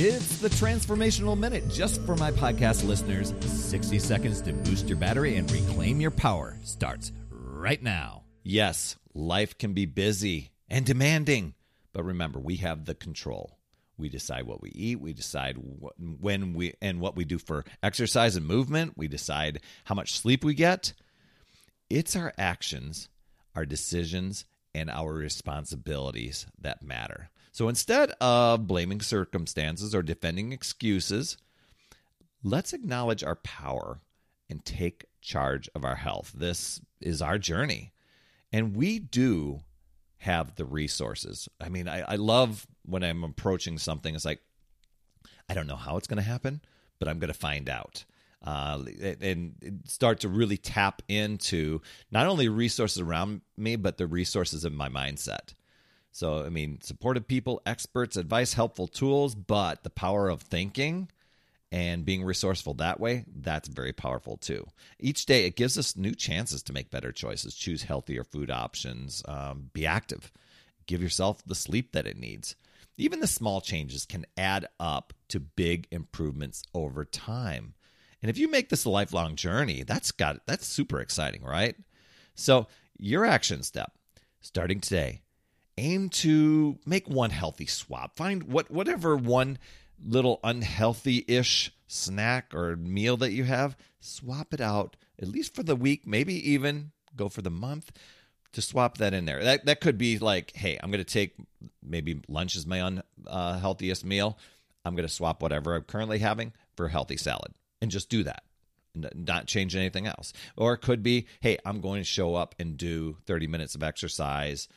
It's the Transformational Minute just for my podcast listeners. 60 seconds to boost your battery and reclaim your power starts right now. Yes, life can be busy and demanding, but remember, we have the control. We decide what we eat. We decide when we and what we do for exercise and movement. We decide how much sleep we get. It's our actions, our decisions, and our responsibilities that matter. So instead of blaming circumstances or defending excuses, let's acknowledge our power and take charge of our health. This is our journey. And we do have the resources. I mean, I, I love when I'm approaching something, it's like, I don't know how it's going to happen, but I'm going to find out. Uh, and start to really tap into not only resources around me, but the resources of my mindset. So, I mean, supportive people, experts, advice, helpful tools, but the power of thinking and being resourceful that way, that's very powerful too. Each day, it gives us new chances to make better choices, choose healthier food options, um, be active, give yourself the sleep that it needs. Even the small changes can add up to big improvements over time. And if you make this a lifelong journey, that's got that's super exciting, right? So, your action step starting today aim to make one healthy swap. Find what whatever one little unhealthy-ish snack or meal that you have, swap it out at least for the week, maybe even go for the month to swap that in there. That that could be like, hey, I'm going to take maybe lunch is my unhealthiest uh, meal. I'm going to swap whatever I'm currently having for a healthy salad and just do that not change anything else. Or it could be, hey, I'm going to show up and do 30 minutes of exercise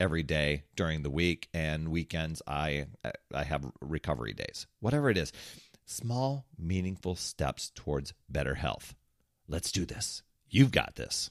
every day during the week and weekends I I have recovery days. Whatever it is, small meaningful steps towards better health. Let's do this. You've got this.